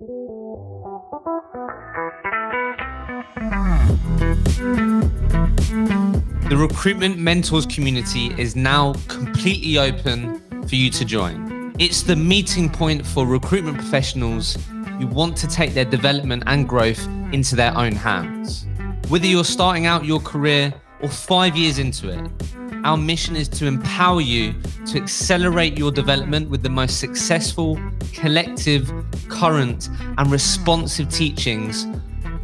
The Recruitment Mentors community is now completely open for you to join. It's the meeting point for recruitment professionals who want to take their development and growth into their own hands. Whether you're starting out your career or five years into it, our mission is to empower you to accelerate your development with the most successful, collective, current, and responsive teachings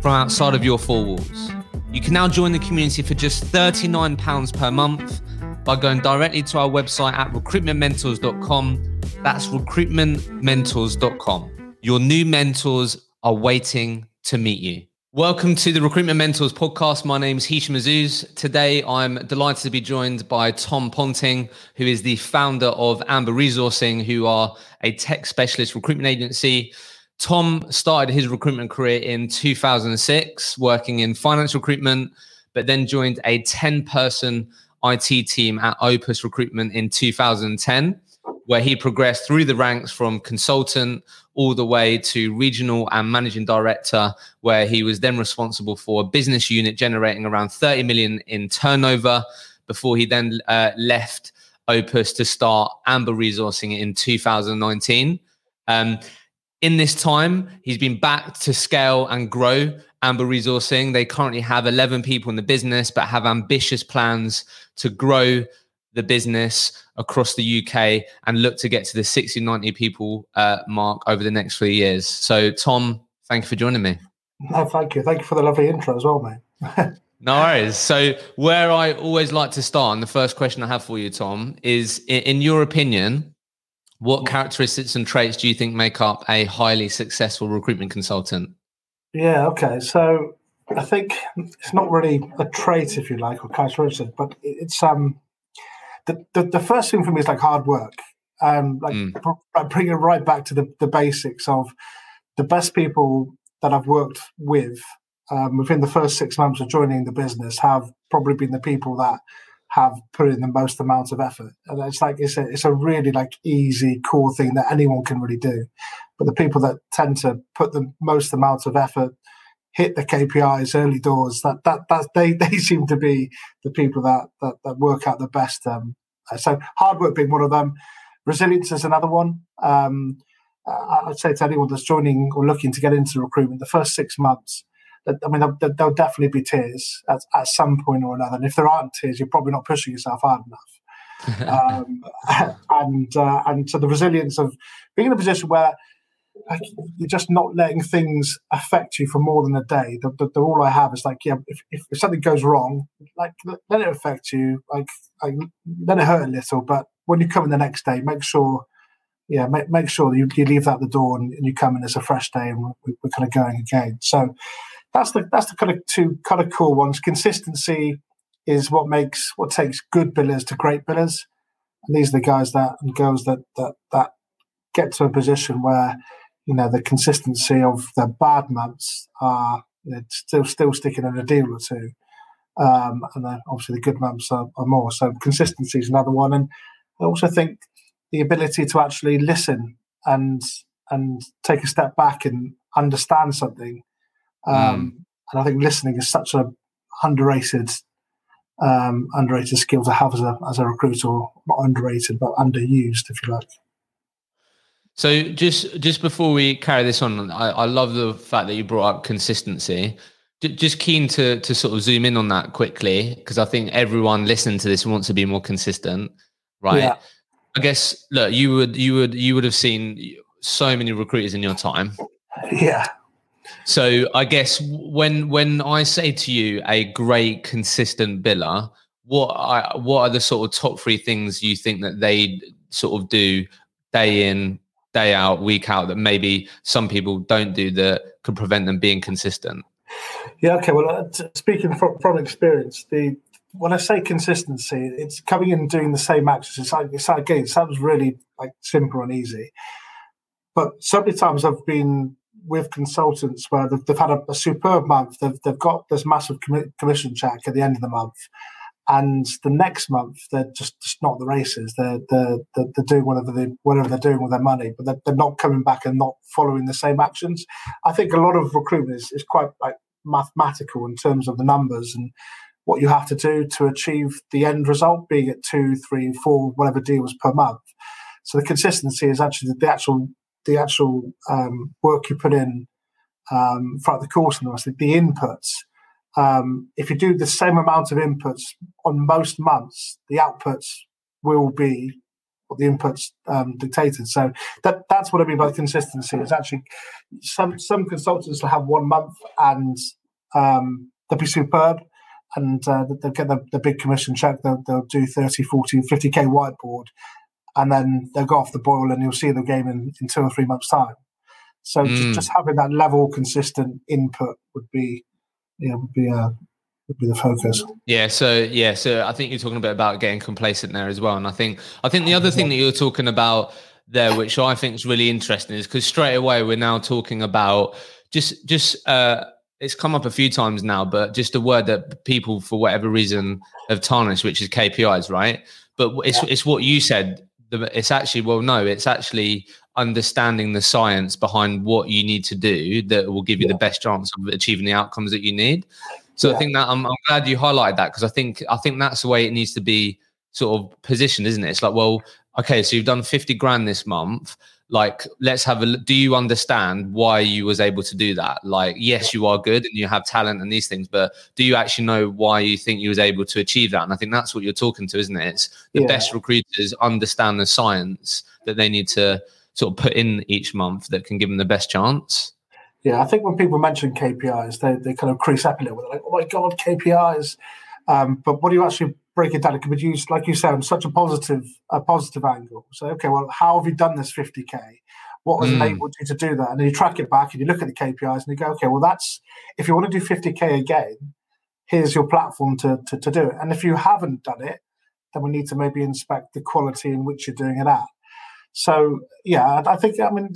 from outside of your four walls. You can now join the community for just £39 per month by going directly to our website at recruitmentmentors.com. That's recruitmentmentors.com. Your new mentors are waiting to meet you. Welcome to the Recruitment Mentors podcast. My name is Hishem Azzouz. Today, I'm delighted to be joined by Tom Ponting, who is the founder of Amber Resourcing, who are a tech specialist recruitment agency Tom started his recruitment career in 2006, working in finance recruitment, but then joined a 10 person IT team at Opus Recruitment in 2010, where he progressed through the ranks from consultant all the way to regional and managing director, where he was then responsible for a business unit generating around 30 million in turnover before he then uh, left Opus to start Amber Resourcing in 2019. Um, in this time, he's been back to scale and grow Amber Resourcing. They currently have 11 people in the business, but have ambitious plans to grow the business across the UK and look to get to the 60, 90 people uh, mark over the next three years. So, Tom, thank you for joining me. No, thank you. Thank you for the lovely intro as well, mate. no worries. So, where I always like to start, and the first question I have for you, Tom, is in, in your opinion, what characteristics and traits do you think make up a highly successful recruitment consultant? Yeah, okay. So I think it's not really a trait, if you like, or characteristic, but it's um the, the, the first thing for me is like hard work. Um, like mm. bring it right back to the, the basics of the best people that I've worked with um, within the first six months of joining the business have probably been the people that have put in the most amount of effort. And it's like it's a it's a really like easy, cool thing that anyone can really do. But the people that tend to put the most amount of effort, hit the KPIs early doors, that that that they they seem to be the people that that, that work out the best. Um, so hard work being one of them. Resilience is another one. Um, I'd say to anyone that's joining or looking to get into recruitment, the first six months I mean, there'll, there'll definitely be tears at, at, some point or another. And if there aren't tears, you're probably not pushing yourself hard enough. um, and uh, and so the resilience of being in a position where like, you're just not letting things affect you for more than a day. The, the, the all I have is like, yeah, if, if, if, something goes wrong, like let it affect you, like, like let it hurt a little. But when you come in the next day, make sure, yeah, make, make sure you, you leave that the door and, and you come in as a fresh day and we're, we're kind of going again. So that's the that's the kind of two kind of cool ones. Consistency is what makes what takes good billers to great billers, and these are the guys that and girls that that that get to a position where you know the consistency of the bad months are still still sticking in a deal or two, um, and then obviously the good months are, are more. So consistency is another one, and I also think the ability to actually listen and and take a step back and understand something um, mm. And I think listening is such a underrated um, underrated skill to have as a as a recruiter, not underrated but underused, if you like. So just just before we carry this on, I, I love the fact that you brought up consistency. Just keen to to sort of zoom in on that quickly because I think everyone listening to this wants to be more consistent, right? Yeah. I guess look, you would you would you would have seen so many recruiters in your time. Yeah. So I guess when when I say to you a great consistent biller, what I, what are the sort of top three things you think that they sort of do day in day out week out that maybe some people don't do that could prevent them being consistent? Yeah. Okay. Well, uh, speaking from, from experience, the when I say consistency, it's coming in and doing the same actions. It's like, it's like again, it sounds really like simple and easy, but so many times I've been with consultants where they've, they've had a, a, superb month. They've, they've got this massive commission check at the end of the month, and the next month they're just, just not the races. They're, they're, they're doing whatever they whatever they're doing with their money, but they're, they're not coming back and not following the same actions. I think a lot of recruitment is, is quite like mathematical in terms of the numbers and what you have to do to achieve the end result, being at two, three, four, whatever deals per month. So the consistency is actually the actual the actual um, work you put in um, throughout the course and the rest the inputs um, if you do the same amount of inputs on most months, the outputs will be what the inputs um, dictated. So that that's what I mean by consistency. It's actually some some consultants will have one month and um, they'll be superb and uh, they'll get the, the big commission check. They'll, they'll do 30, 40, 50k whiteboard and then they'll go off the boil and you'll see the game in, in two or three months' time. So mm. just, just having that level consistent input would be yeah, would be uh, would be the focus. Yeah, so yeah, so I think you're talking a bit about getting complacent there as well, and I think I think the other thing that you're talking about there, which I think is really interesting, is because straight away we're now talking about just just uh, it's come up a few times now, but just a word that people for whatever reason have tarnished, which is KPIs, right? But it's yeah. it's what you said. It's actually well, no, it's actually understanding the science behind what you need to do that will give you yeah. the best chance of achieving the outcomes that you need. So yeah. I think that I'm, I'm glad you highlighted that because I think I think that's the way it needs to be sort of positioned, isn't it? It's like, well, okay, so you've done 50 grand this month. Like, let's have a do you understand why you was able to do that? Like, yes, you are good and you have talent and these things, but do you actually know why you think you was able to achieve that? And I think that's what you're talking to, isn't it? It's the yeah. best recruiters understand the science that they need to sort of put in each month that can give them the best chance? Yeah, I think when people mention KPIs, they, they kind of crease up a little bit. They're like, oh my God, KPIs. Um, but what do you actually break it down? It can be used, like you said, on such a positive, a positive angle. So, okay, well, how have you done this 50K? What has mm. enabled you to do that? And then you track it back and you look at the KPIs and you go, okay, well, that's if you want to do 50K again, here's your platform to, to, to do it. And if you haven't done it, then we need to maybe inspect the quality in which you're doing it at. So yeah, I think I mean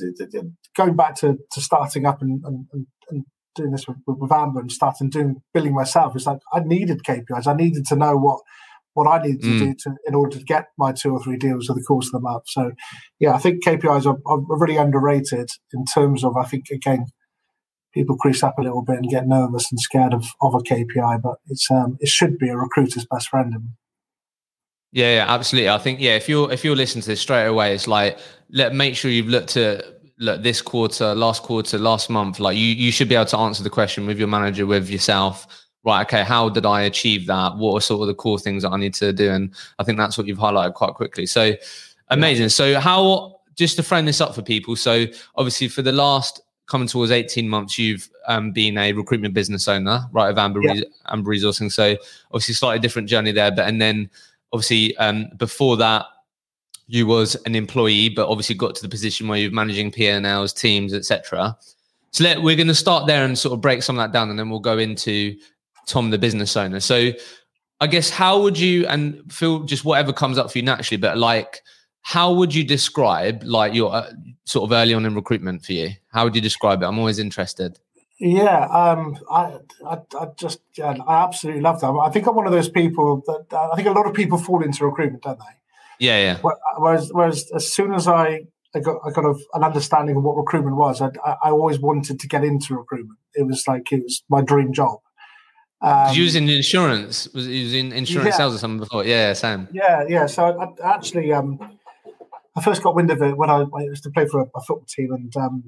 going back to, to starting up and, and, and doing this with, with Amber and starting doing billing myself is like I needed KPIs. I needed to know what what I needed to mm. do to in order to get my two or three deals over the course of the month. So yeah, I think KPIs are, are really underrated in terms of I think again people crease up a little bit and get nervous and scared of, of a KPI, but it's um, it should be a recruiter's best friend. Yeah, yeah, absolutely. I think yeah, if you're if you're listening to this straight away, it's like let make sure you've looked at look this quarter, last quarter, last month. Like you you should be able to answer the question with your manager, with yourself. Right, okay, how did I achieve that? What are sort of the core things that I need to do? And I think that's what you've highlighted quite quickly. So amazing. So how just to frame this up for people, so obviously for the last coming towards 18 months, you've um, been a recruitment business owner, right, of Amber, yeah. Amber Resourcing. So obviously slightly different journey there, but and then obviously um, before that you was an employee but obviously got to the position where you're managing p&l's teams etc so let, we're going to start there and sort of break some of that down and then we'll go into tom the business owner. So i guess how would you and feel just whatever comes up for you naturally but like how would you describe like your uh, sort of early on in recruitment for you? How would you describe it? I'm always interested yeah, um, I, I, I, just, yeah, I absolutely love that. I think I'm one of those people that uh, I think a lot of people fall into recruitment, don't they? Yeah, yeah. Whereas, whereas as soon as I, I got, I got an understanding of what recruitment was, I, I always wanted to get into recruitment. It was like it was my dream job. Um, you was in insurance? Was you was in insurance yeah. sales or something before? Yeah, Sam. Yeah, yeah. So I, I actually, um, I first got wind of it when I, I used to play for a, a football team, and um,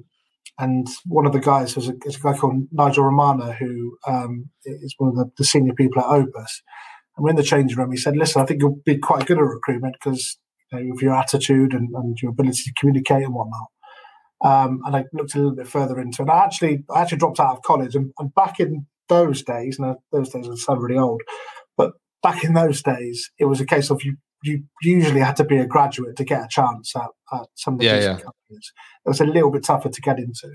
and one of the guys was a, a guy called Nigel Romana, who um, is one of the, the, senior people at Opus. And we're in the changing room. He said, "Listen, I think you'll be quite good at recruitment because you know, of your attitude and, and, your ability to communicate and whatnot." Um, and I looked a little bit further into it. And I actually, I actually dropped out of college, and, and back in those days, now those days I sound really old, but back in those days, it was a case of you you usually had to be a graduate to get a chance at, at some of the yeah, yeah. companies. It was a little bit tougher to get into.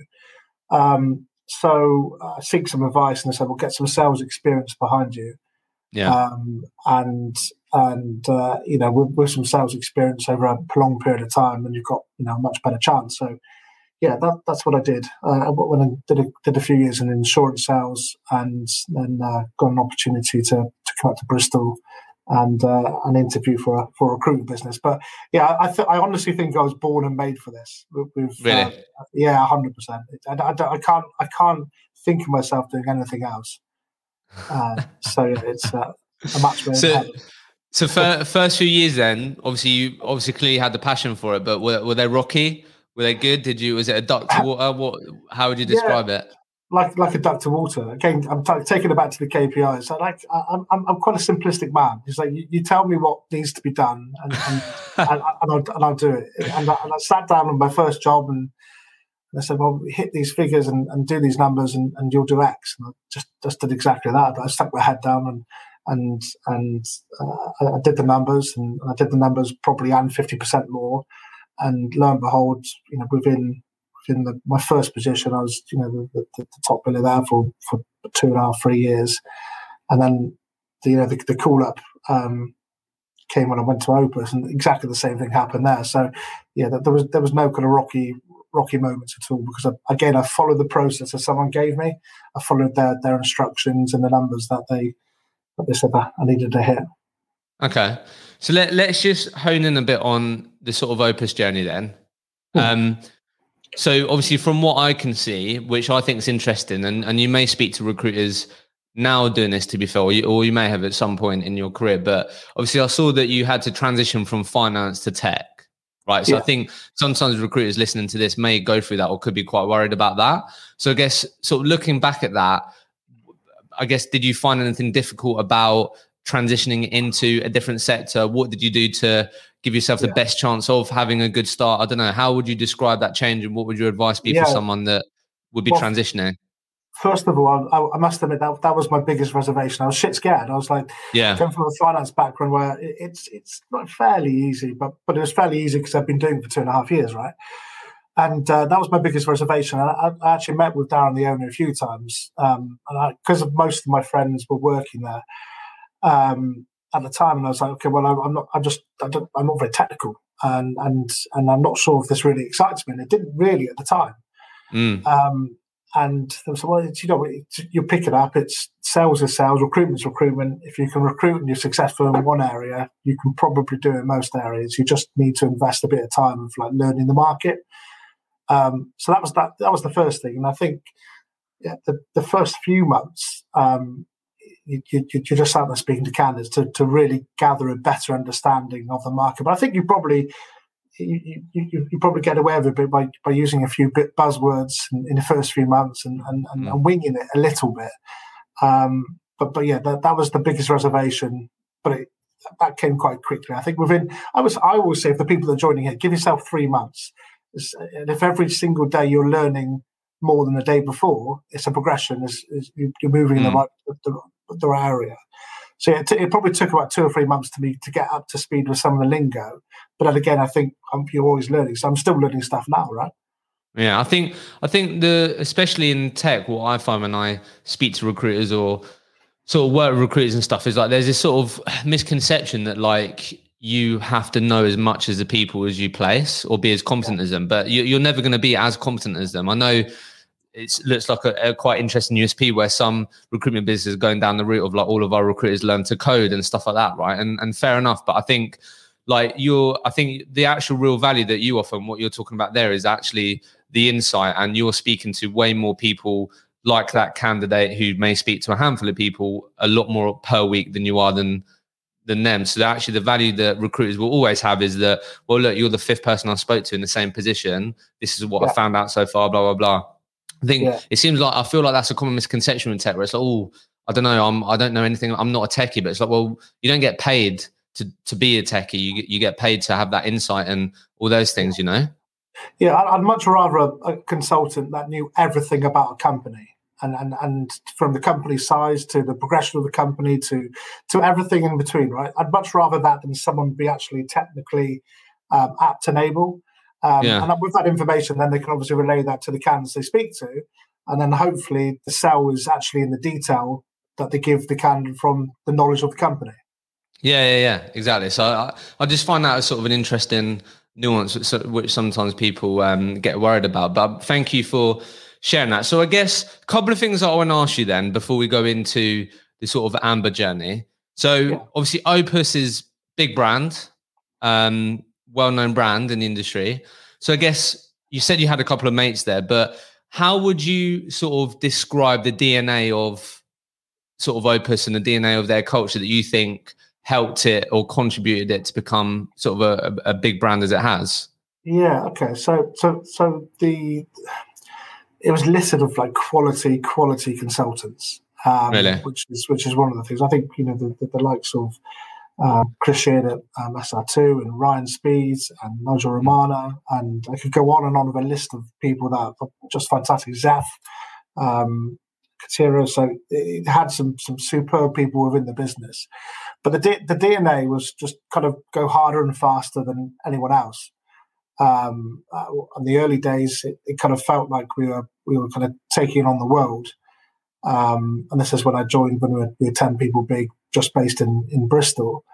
Um, so uh, seek some advice, and they said, "Well, get some sales experience behind you." Yeah. Um, and and uh, you know, with, with, some sales experience over a prolonged period of time, and you've got you know a much better chance. So, yeah, that, that's what I did. Uh, when I did a, did a few years in insurance sales, and then uh, got an opportunity to to come up to Bristol and uh, an interview for a for a recruiting business. But yeah, I th- I honestly think I was born and made for this. With, really? Uh, yeah, hundred percent. I, I, I, can't I can't think of myself doing anything else. Uh, so it's uh, a match made so, so for first few years, then obviously you obviously clearly had the passion for it, but were, were they rocky? Were they good? Did you was it a duck to water? What? How would you describe yeah. it? Like like a duck to water. Again, I'm t- taking it back to the KPIs. So like I'm, I'm, I'm quite a simplistic man. It's like you, you, tell me what needs to be done, and and, and, and, I'll, and, I'll, do it. And I, and I, sat down on my first job, and I said, "Well, hit these figures and, and do these numbers, and, and you'll do X." And I just just did exactly that. I stuck my head down and and and uh, I did the numbers, and I did the numbers probably and fifty percent more. And lo and behold, you know, within in the, my first position, I was you know the, the, the, top biller there for, for two and a half, three years, and then the, you know the, the call up um, came when I went to Opus, and exactly the same thing happened there. So yeah, there was there was no kind of rocky rocky moments at all because I, again I followed the process that someone gave me. I followed their their instructions and the numbers that they that they said that I needed to hit. Okay, so let let's just hone in a bit on the sort of Opus journey then. Hmm. Um, so obviously, from what I can see, which I think is interesting, and, and you may speak to recruiters now doing this to be fair, or you, or you may have at some point in your career, but obviously I saw that you had to transition from finance to tech. Right. So yeah. I think sometimes recruiters listening to this may go through that or could be quite worried about that. So I guess sort of looking back at that, I guess did you find anything difficult about transitioning into a different sector? What did you do to give yourself the yeah. best chance of having a good start? I don't know. How would you describe that change, and what would your advice be yeah. for someone that would be well, transitioning? First of all, I, I, must admit that that was my biggest reservation. I was shit scared. I was like, yeah, coming from a finance background where it's it's not fairly easy, but but it was fairly easy because I've been doing it for two and a half years, right? And uh, that was my biggest reservation. I, I, actually met with Darren, the owner, a few times, um, and because most of my friends were working there. Um, at the time, and I was like, okay, well, I'm not, I just, I don't, I'm not very technical, and and and I'm not sure if this really excites me, and it didn't really at the time. Mm. Um, and they said, well, you know, you pick it up. It's sales is sales, recruitment is recruitment. If you can recruit and you're successful in one area, you can probably do it in most areas. You just need to invest a bit of time of like learning the market. Um, so that was that. That was the first thing, and I think yeah, the, the first few months, um, you, you, you're just out there speaking to candidates to, to really gather a better understanding of the market. But I think you probably you, you, you probably get away with it a bit by, by using a few bit buzzwords in, in the first few months and, and, and, mm. and, winging it a little bit. Um, but but yeah, that, that was the biggest reservation. But it, that came quite quickly. I think within I was I always say for the people that are joining here, give yourself three months. And if every single day you're learning more than the day before, it's a progression. It's, you're moving mm. in the right the, their area. So it, it, probably took about two or three months to me to get up to speed with some of the lingo. But then again, I think I'm, you're always learning. So I'm still learning stuff now, right? Yeah, I think I think the especially in tech, what I find when I speak to recruiters or sort of work with recruiters and stuff is like there's this sort of misconception that like you have to know as much as the people as you place or be as competent yeah. as them, but you, are never going to be as competent as them. I know it looks like a, a, quite interesting USP where some recruitment businesses going down the route of like all of our recruiters learn to code and stuff like that, right? And and fair enough, but I think like you're, I think the actual real value that you offer and what you're talking about there is actually the insight, and you're speaking to way more people like that candidate who may speak to a handful of people a lot more per week than you are than than them. So actually, the value that recruiters will always have is that, well, look, you're the fifth person I spoke to in the same position. This is what yeah. I found out so far. Blah blah blah I think yeah. it seems like I feel like that's a common misconception in tech where it's like, oh, I don't know, I'm I don't know anything. I'm not a techie, but it's like, well, you don't get paid to to be a techie. You you get paid to have that insight and all those things, you know. Yeah, I'd much rather a, a consultant that knew everything about a company and, and and from the company size to the progression of the company to to everything in between, right? I'd much rather that than someone be actually technically um, apt and able. Um, yeah. And with that information, then they can obviously relay that to the candidates they speak to. And then hopefully the sell is actually in the detail that they give the candidate from the knowledge of the company. Yeah, yeah, yeah, exactly. So I, I just find that as sort of an interesting nuance, which sometimes people um, get worried about. But thank you for sharing that. So I guess a couple of things I want to ask you then before we go into the sort of amber journey. So yeah. obviously, Opus is big brand, um, well-known brand in the industry. So I guess you said you had a couple of mates there, but how would you sort of describe the DNA of sort of Opus and the DNA of their culture that you think helped it or contributed it to become sort of a, a big brand as it has? Yeah. Okay. So so so the it was listed of like quality quality consultants, um, really? which is which is one of the things I think you know the, the, the likes of uh, Chris Sheard at um, SR2 and Ryan Speeds and Nigel. Romana. And I could go on and on with a list of people that are just fantastic. Zaf, um. So it had some some superb people within the business. But the, D- the DNA was just kind of go harder and faster than anyone else. Um, uh, in the early days, it, it, kind of felt like we were we were kind of taking on the world. Um, and this is when I joined when we were, we were ten people big, just based in in Bristol.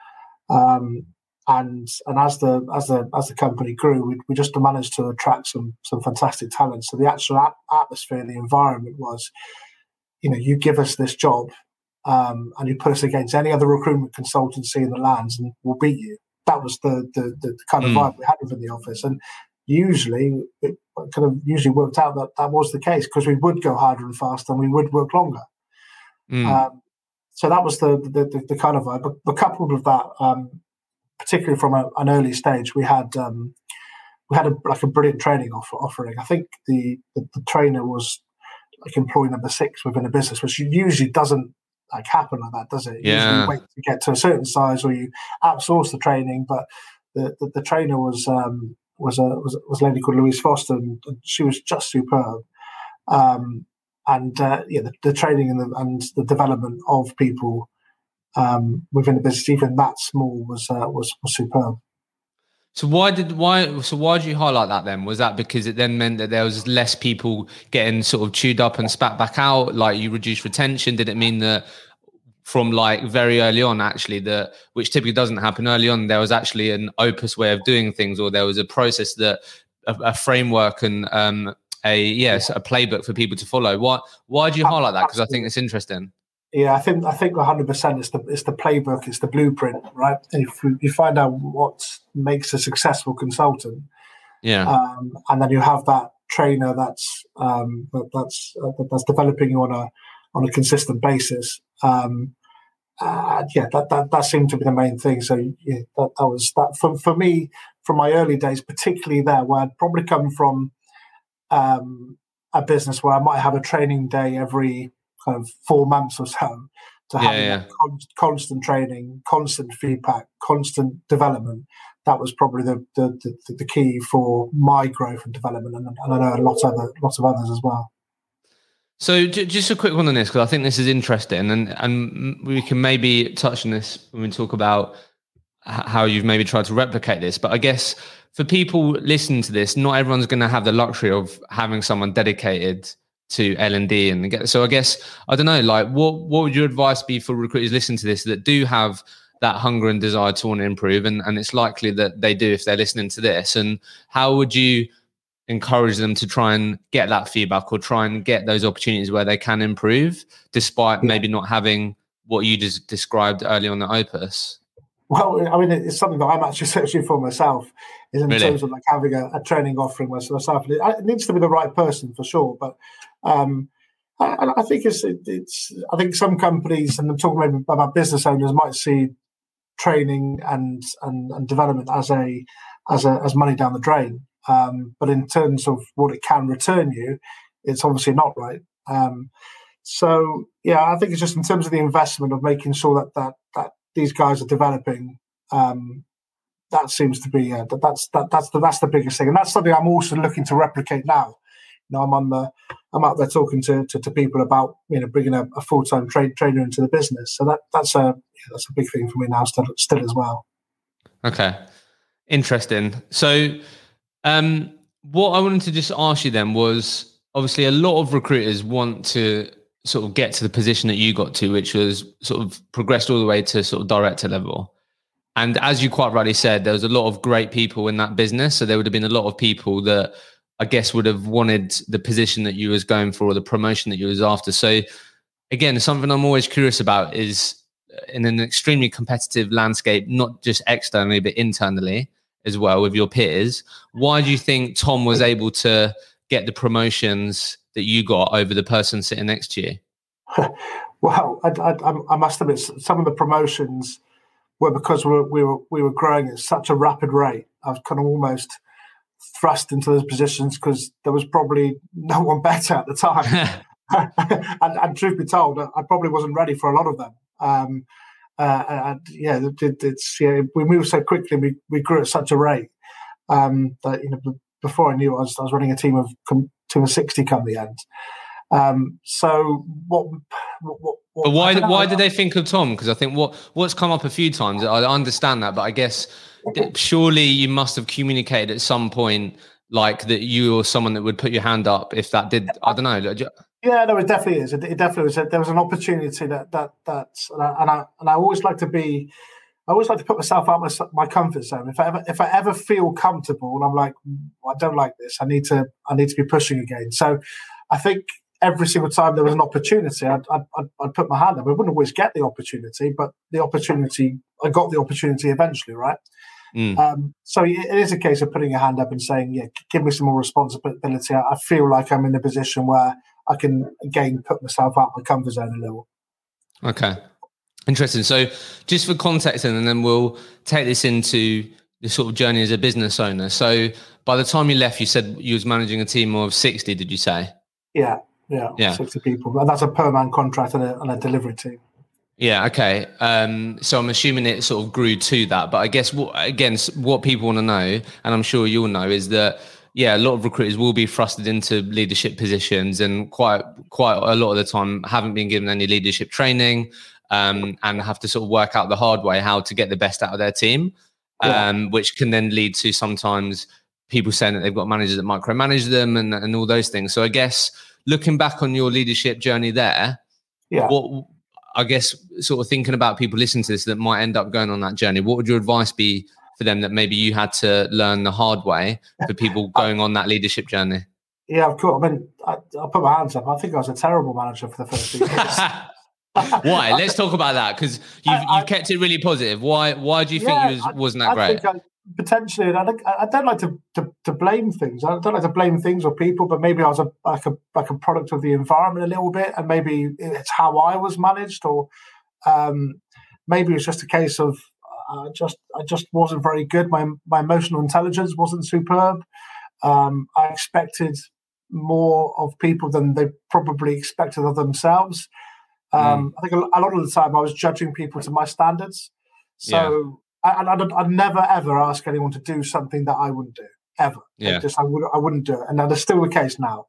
Um, and and as the as the as the company grew, we, we just managed to attract some some fantastic talent. So the actual atmosphere, the environment was, you know, you give us this job, um, and you put us against any other recruitment consultancy in the lands, and we'll beat you. That was the the, the kind of mm. vibe we had within the office, and usually it kind of usually worked out that that was the case because we would go harder and faster, and we would work longer. Mm. Um, so that was the the, the, the kind of vibe. But, but coupled with that, um, particularly from a, an early stage, we had um, we had a, like a brilliant training offer, offering. I think the, the, the trainer was like employee number six within a business, which usually doesn't like happen like that, does it? Yeah. You wait to get to a certain size, or you outsource the training. But the the, the trainer was um, was a was, was a lady called Louise Foster, and she was just superb. Um, and uh, yeah, the, the, training and the, and the development of people um, within the business, even that small, was uh, was, was superb. So why did why so why did you highlight that then? Was that because it then meant that there was less people getting sort of chewed up and spat back out? Like you reduced retention? Did it mean that from like very early on actually that which typically doesn't happen early on there was actually an opus way of doing things or there was a process that a, a framework and um, a yes a playbook for people to follow. Why why do you highlight that? Because I think it's interesting. Yeah, I think I think 100 percent it's the it's the playbook, it's the blueprint, right? If you find out what makes a successful consultant, yeah, um, and then you have that trainer that's um, that, that's uh, that's developing you on a on a consistent basis. Um, uh, yeah, that, that that seemed to be the main thing. So yeah, that, that was that for for me from my early days, particularly there, where I'd probably come from um, a business where I might have a training day every kind of four months or so to have yeah. con- constant training, constant feedback, constant development. That was probably the, the, the, the key for my growth and development, and, and I know a lot of other lots of others as well. So just a quick one on this because I think this is interesting, and and we can maybe touch on this when we talk about how you've maybe tried to replicate this. But I guess for people listening to this, not everyone's going to have the luxury of having someone dedicated to L and D and. So I guess I don't know. Like, what what would your advice be for recruiters listening to this that do have that hunger and desire to want to improve, and and it's likely that they do if they're listening to this. And how would you encourage them to try and get that feedback or try and get those opportunities where they can improve, despite yeah. maybe not having what you just described earlier on the opus? Well, I mean, it's something that I'm actually searching for myself, is in really? terms of like having a, a training offering myself. It, needs to be the right person for sure, but um, I, I, think it's it's. I think some companies, and I'm talking about business owners, might see training and and, and development as a as a as money down the drain. Um, but in terms of what it can return you, it's obviously not right. Um, so yeah, I think it's just in terms of the investment of making sure that that that these guys are developing. Um, that seems to be uh, that, that's that, that's the that's the biggest thing, and that's something I'm also looking to replicate now. You know, I'm on the I'm out there talking to to, to people about you know bringing a, a full time tra- trainer into the business. So that that's a yeah, that's a big thing for me now still still as well. Okay, interesting. So, um, what I wanted to just ask you then was obviously a lot of recruiters want to sort of get to the position that you got to, which was sort of progressed all the way to sort of director level. And as you quite rightly said, there was a lot of great people in that business. So there would have been a lot of people that I guess would have wanted the position that you was going for or the promotion that you was after. So again, something I'm always curious about is uh, in an extremely competitive landscape, not just externally but internally as well with your peers. Why do you think Tom was able to get the promotions that you got over the person sitting next to you? well, I, I, I, must admit, some of the promotions were because we were, we were we were growing at such a rapid rate. I was kind of almost thrust into those positions because there was probably no one better at the time. and, and, truth be told, I probably wasn't ready for a lot of them. Um, uh, and yeah, it, it's yeah, we moved so quickly. We, we grew at such a rate um, that you know before I knew it, I was, I was running a team of team of sixty come the end. Um, so what? what, what but why? Why did they think of Tom? Because I think what what's come up a few times. I understand that, but I guess surely you must have communicated at some point, like that you or someone that would put your hand up if that did. I don't know. Yeah, no, it definitely is. It, it definitely was. There was an opportunity that that that, and I, and I, and I always like to be. I always like to put myself out my, my comfort zone. If I ever if I ever feel comfortable and I'm like, I don't like this, I need to I need to be pushing again. So, I think every single time there was an opportunity, I'd, I'd, I'd, put my hand up. I wouldn't always get the opportunity, but the opportunity, I got the opportunity eventually, right? Mm. Um, so it is a case of putting your hand up and saying, "Yeah, give me some more responsibility." I feel like I'm in a position where I can again put myself out my comfort zone a little. Okay, interesting. So, just for context, and then we'll take this into the sort of journey as a business owner. So, by the time you left, you said you was managing a team of sixty. Did you say? Yeah, yeah, yeah. sixty people, and that's a perm and contract and a, and a delivery team. Yeah. Okay. Um, so I'm assuming it sort of grew to that, but I guess what again, what people want to know, and I'm sure you'll know, is that yeah, a lot of recruiters will be thrusted into leadership positions, and quite quite a lot of the time haven't been given any leadership training, um, and have to sort of work out the hard way how to get the best out of their team, yeah. um, which can then lead to sometimes people saying that they've got managers that micromanage them and and all those things. So I guess looking back on your leadership journey there, yeah, what I guess sort of thinking about people listening to this that might end up going on that journey, what would your advice be for them that maybe you had to learn the hard way for people going on that leadership journey? Yeah, of course. I mean, I, will put my hands up. I think I was a terrible manager for the first few years. why? Let's talk about that because you've, I, you've kept it really positive. Why? Why do you yeah, think you was, wasn't that I great? potentially, I don't, I don't like to, to, to blame things. I don't like to blame things or people, but maybe I was a like a like a product of the environment a little bit, and maybe it's how I was managed, or um, maybe it's just a case of I just I just wasn't very good. My my emotional intelligence wasn't superb. Um, I expected more of people than they probably expected of themselves. Um, mm. I think a, a, lot of the time I was judging people to my standards. So and I'd, I'd, never ever ask anyone to do something that I wouldn't do ever. Yeah. just I would I wouldn't do it, and that is still the case now.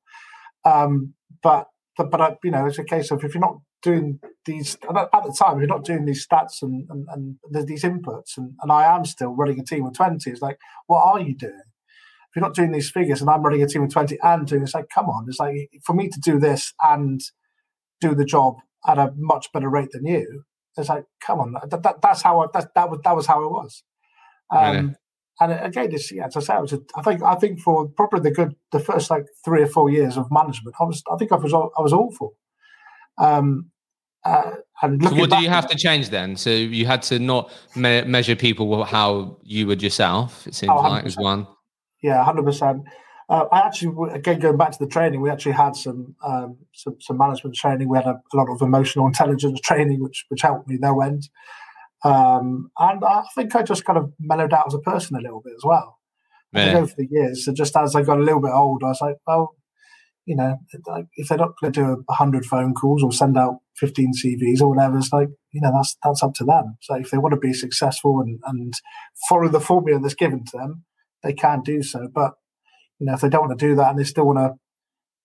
Um, but but, but I, you know, it's a case of if you're not doing these at the time, if you're not doing these stats and and, and these inputs, and, and I am still running a team of twenty. It's like, what are you doing? If you're not doing these figures, and I'm running a team of twenty and doing, it's like, come on, it's like for me to do this and do the job at a much better rate than you it's like, come on, that, that, that's how I, that, that was that was how it was. Um, really? And again, it's, yeah, as I say, I, was a, I think I think for probably the good the first like three or four years of management, I was I think I was I was awful. Um, uh, and so what do you have to change then? So you had to not me- measure people how you would yourself. It seems oh, like as one. Yeah, hundred percent. Uh, I actually, again, going back to the training, we actually had some um, some, some, management training. We had a, a, lot of emotional intelligence training, which which helped me no end. Um, and I think I just kind of mellowed out as a person a little bit as well. Yeah. Over the years, so just as I got a little bit older, I was like, well, you know, if they're not going to do hundred phone calls or send out fifteen CVs or whatever, it's like you know that's that's up to them. So if they want to be successful and and follow the formula that's given to them, they can do so. But you know, if they don't want to do that and they still want to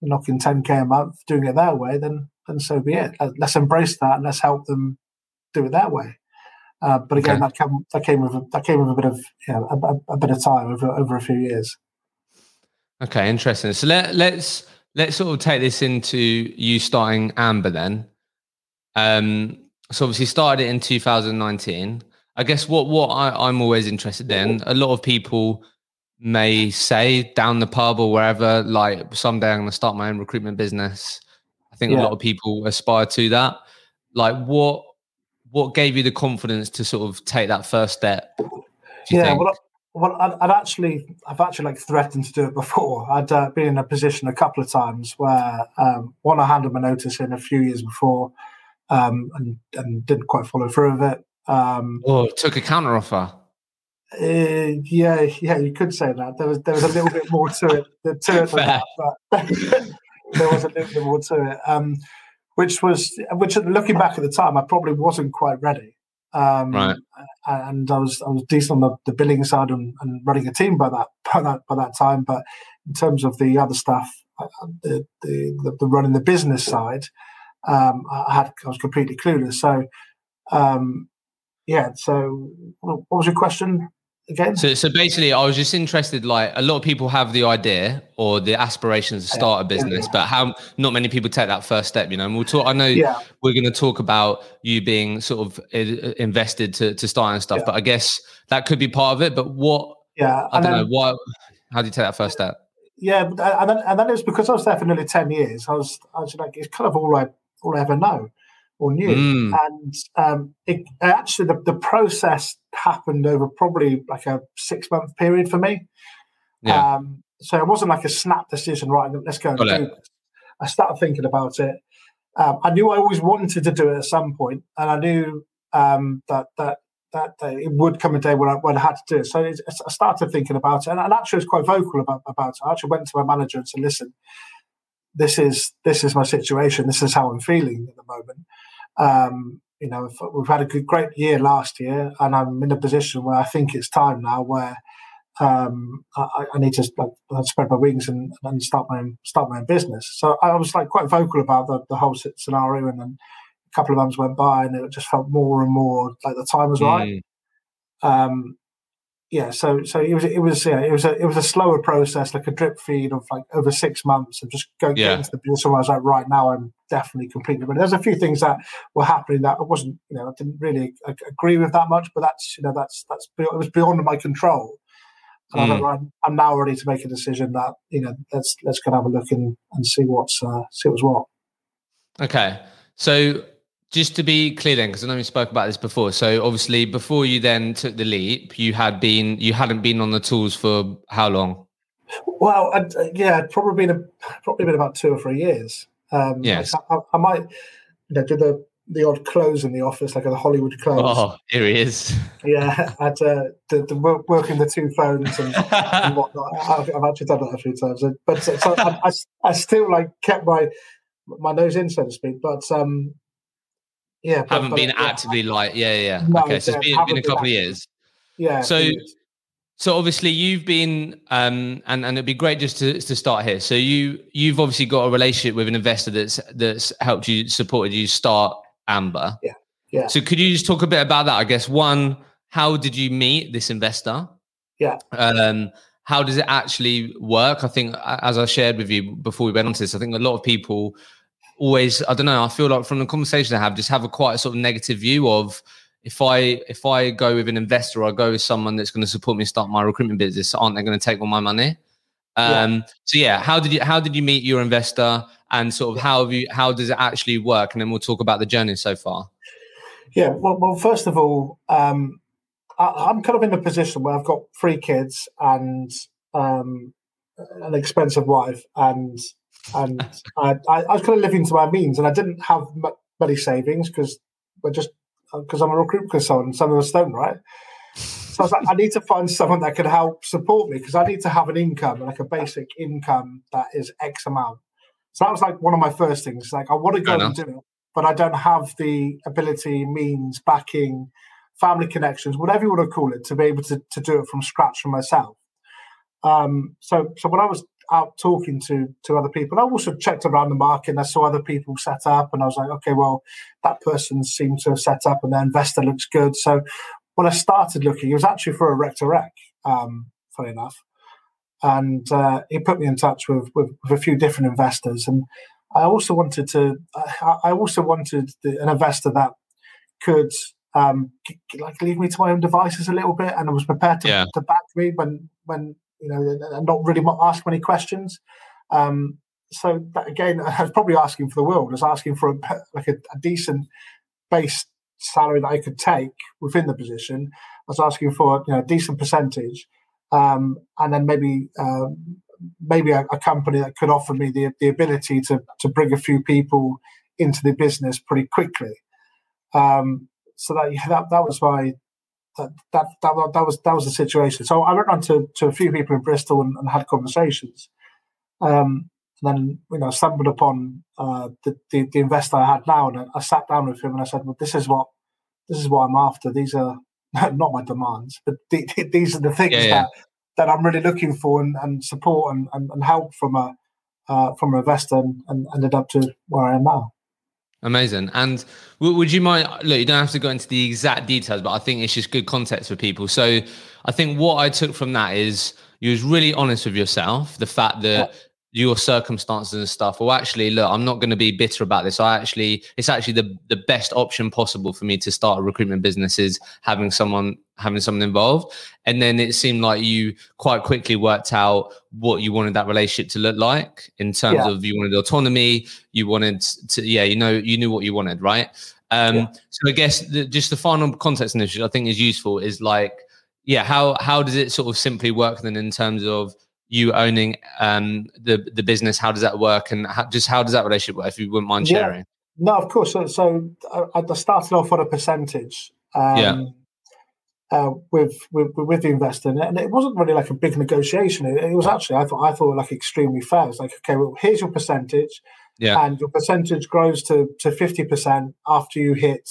knock in 10k a month, doing it their way, then then so be it. Let's embrace that and let's help them do it their way. Uh, but again, okay. that came that came with a, that came with a bit of you know, a, a, bit of time over over a few years. Okay, interesting. So let let's let's sort of take this into you starting Amber then. Um, so obviously started it in 2019. I guess what what I, I'm always interested in. A lot of people may say down the pub or wherever, like someday I'm going to start my own recruitment business. I think yeah. a lot of people aspire to that. Like, what what gave you the confidence to sort of take that first step? Yeah, think? well, well, I'd, I'd, actually, I've actually like threatened to do it before. I'd uh, been in a position a couple of times where um, one, I handed my notice in a few years before, um, and, and didn't quite follow through with it. Um, oh, took a counter offer. Uh, yeah, yeah, you could say that. There was there was a little bit more to it, to it than that, but there was a little bit more to it. Um, which was which looking back at the time, I probably wasn't quite ready. Um, right. And I was I was decent on the, the billing side and, and, running a team by that by that by that time. But in terms of the other stuff, the the, the running the business side, um, I had I was completely clueless. So um, yeah. So what was your question? Again? So, so basically, I was just interested. Like a lot of people have the idea or the aspirations to start a business, yeah. but how not many people take that first step. You know, and we'll talk. I know yeah. we're going to talk about you being sort of uh, invested to to start and stuff, yeah. but I guess that could be part of it. But what? Yeah, I don't then, know. What? How do you take that first step? Yeah, and then and then it was because I was there for nearly ten years. I was I was like, it's kind of all I all I ever know or new. Mm. And um, it, actually, the, the process happened over probably like a six month period for me. Yeah. Um, so it wasn't like a snap decision, right? Let's go and Got do it. this. I started thinking about it. Um, I knew I always wanted to do it at some point, and I knew um, that that that it would come a day when I, when I had to do it. So it, I started thinking about it, and, and actually was quite vocal about, about it. I actually went to my manager and said, "Listen, this is this is my situation. This is how I'm feeling at the moment." Um, you know, we've had a good, great year last year, and I'm in a position where I think it's time now where um, I, I, need to like, spread my wings and, and, start my own, start my own business. So I was like quite vocal about the, the whole scenario, and then a couple of months went by, and it just felt more and more like the time was right. Mm. Um, yeah, so so it was it was yeah it was a it was a slower process, like a drip feed of like over six months of just going yeah. into the position where I was like, right now I'm definitely completely But There's a few things that were happening that I wasn't, you know, I didn't really agree with that much, but that's you know that's that's it was beyond my control. And mm. I'm, I'm now ready to make a decision that you know let's let's go have a look and, and see what's uh, see what's what. Okay, so just to be clear then, because I know we spoke about this before. So obviously, before you then took the leap, you had been you hadn't been on the tools for how long? Well, I'd, yeah, I'd probably been a, probably been about two or three years. Um, yes, I, I, might you know do the the odd close in the office, like a Hollywood close. Oh, here he is. Yeah, I'd uh, the, the work, working the two phones and, and whatnot. I've, I've, actually done that a few times, but so I, I, I, still like kept my my nose in, so to speak. But um, yeah, haven't been yeah, actively like yeah, yeah. No, okay, so it's been, been a couple of years. Yeah. So, so obviously you've been, um, and and it'd be great just to to start here. So you you've obviously got a relationship with an investor that's that's helped you, supported you start Amber. Yeah. Yeah. So could you just talk a bit about that? I guess one, how did you meet this investor? Yeah. Um, how does it actually work? I think, as I shared with you before we went on to this, I think a lot of people always I don't know. I feel like from the conversation I have, just have a quite a sort of negative view of if I if I go with an investor or I go with someone that's going to support me start my recruitment business, aren't they going to take all my money? Um, yeah. So yeah, how did you how did you meet your investor and sort of how have you how does it actually work? And then we'll talk about the journey so far. Yeah, well, well first of all, um, I, am kind of in a position where I've got three kids and um, an expensive wife, and and I, I, was kind of living to my means, and I didn't have money savings because we're just because I'm a recruitment consultant. Some of us don't, right? So I was like, I need to find someone that can help support me because I need to have an income, like a basic income that is X amount. So that was like one of my first things. Like I want to go and do it, but I don't have the ability, means, backing, family connections, whatever you want to call it, to be able to, to do it from scratch for myself. Um, so so when I was out talking to to other people. I also checked around the market and I saw other people set up, and I was like, okay, well, that person seems to have set up, and their investor looks good. So when I started looking, it was actually for a rec to rec, um, funny enough, and uh, he put me in touch with, with, with a few different investors, and I also wanted to, I also wanted the, an investor that could um, like leave me to my own devices a little bit, and I was prepared to, yeah. to back me when when you know, and not really ask many questions. Um, so that, again, I was probably asking for the world. I was asking for a, like a, a decent base salary that I could take within the position. I was asking for you know a decent percentage, um, and then maybe um, maybe a, a, company that could offer me the the ability to to bring a few people into the business pretty quickly. Um, so that that that was my that, that that that was that was the situation. So I went on to, to a few people in Bristol and, and had conversations. Um, and then you know stumbled upon uh, the, the, the investor I had now, and I, I, sat down with him and I said, "Well, this is what this is what I'm after. These are not my demands, but the, these are the things yeah, yeah. that that I'm really looking for and, and support and, and, and, help from a uh, from an investor, and, and ended up to where I am now." Amazing. And would you mind? Look, you don't have to go into the exact details, but I think it's just good context for people. So I think what I took from that is you was really honest with yourself. The fact that your circumstances and stuff well actually look i'm not going to be bitter about this i actually it's actually the the best option possible for me to start a recruitment business is having someone having someone involved and then it seemed like you quite quickly worked out what you wanted that relationship to look like in terms yeah. of you wanted autonomy you wanted to yeah you know you knew what you wanted right um yeah. so i guess the, just the final context in this i think is useful is like yeah how how does it sort of simply work then in terms of you owning um, the the business? How does that work, and how, just how does that relationship work? If you wouldn't mind sharing. Yeah. No, of course. So, so I, started off on a percentage. Um, yeah. Uh, with, with with the investor, and it wasn't really like a big negotiation. It, it was actually I thought I thought like extremely fair. It's like okay, well here's your percentage, yeah, and your percentage grows to to fifty percent after you hit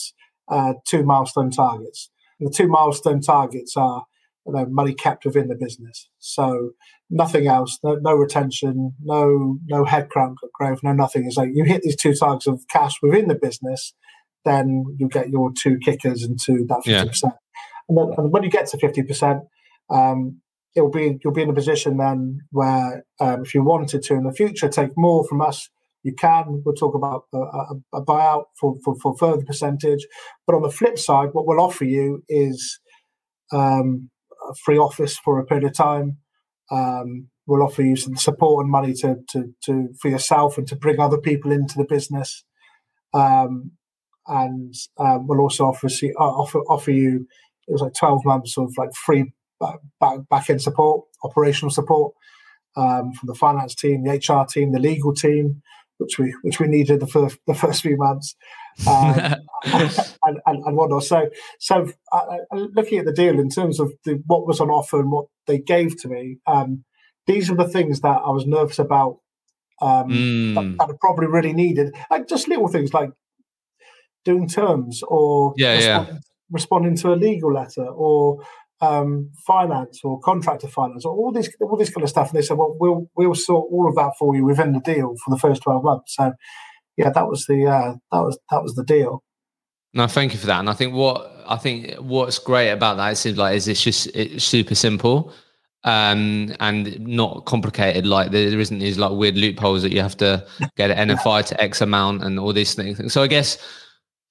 uh, two milestone targets. And the two milestone targets are you know, money kept within the business. So nothing else, no, no retention, no no headcount growth, no nothing. It's like you hit these two targets of cash within the business, then you get your two kickers into that fifty yeah. percent. And, then, and when you get to fifty percent, um, it'll be you'll be in a position then where um, if you wanted to in the future take more from us, you can. We'll talk about a, a, a buyout for, for, for further percentage. But on the flip side, what we'll offer you is um, free office for a period of time um, we'll offer you some support and money to, to, to for yourself and to bring other people into the business. Um, and um, we'll also offer, uh, offer offer you it was like 12 months of like free back, back end support, operational support um, from the finance team, the HR team, the legal team, which we which we needed the first the first few months, um, and, and, and whatnot. So so uh, uh, looking at the deal in terms of the, what was on offer and what they gave to me, um, these are the things that I was nervous about. Um, mm. that, that, I probably really needed, like just little things like doing terms or yeah, responding, yeah. responding to a legal letter or um, finance or contractor finance or all this all this kind of stuff. And they said, well, we'll we'll sort all of that for you within the deal for the first twelve months. So yeah, that was the uh, that was that was the deal. No, thank you for that. And I think what I think what's great about that it seems like is it's just it's super simple um, and not complicated. Like there isn't these like weird loopholes that you have to get an NFI to X amount and all these things. So I guess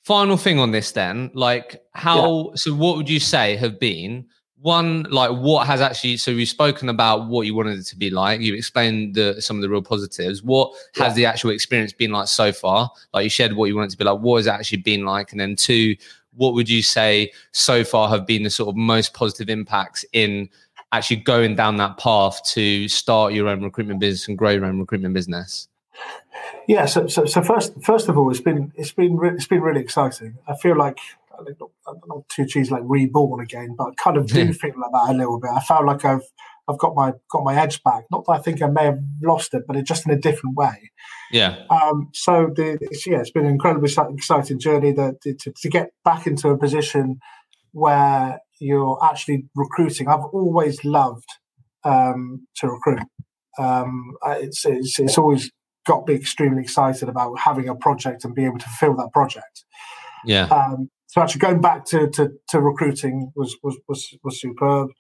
final thing on this then, like how yeah. so what would you say have been one like what has actually so we've spoken about what you wanted it to be like. You've explained the some of the real positives. What yeah. has the actual experience been like so far? Like you shared what you wanted to be like. What has it actually been like? And then two what would you say so far have been the sort of most positive impacts in actually going down that path to start your own recruitment business and grow your own recruitment business? Yeah so, so, so first first of all it's been it's been it's been really exciting. I feel like not, not too cheesy like reborn again, but I kind of do feel like that a little bit. I felt like I've I've got my got my edge back. Not that I think I may have lost it, but it's just in a different way. Yeah. Um, so the it's, yeah, it's been an incredibly exciting journey that to, to get back into a position where you're actually recruiting. I've always loved um, to recruit. Um, it's, it's it's always got me extremely excited about having a project and being able to fulfill that project. Yeah. Um, so actually going back to, to, to recruiting was was was, was superb.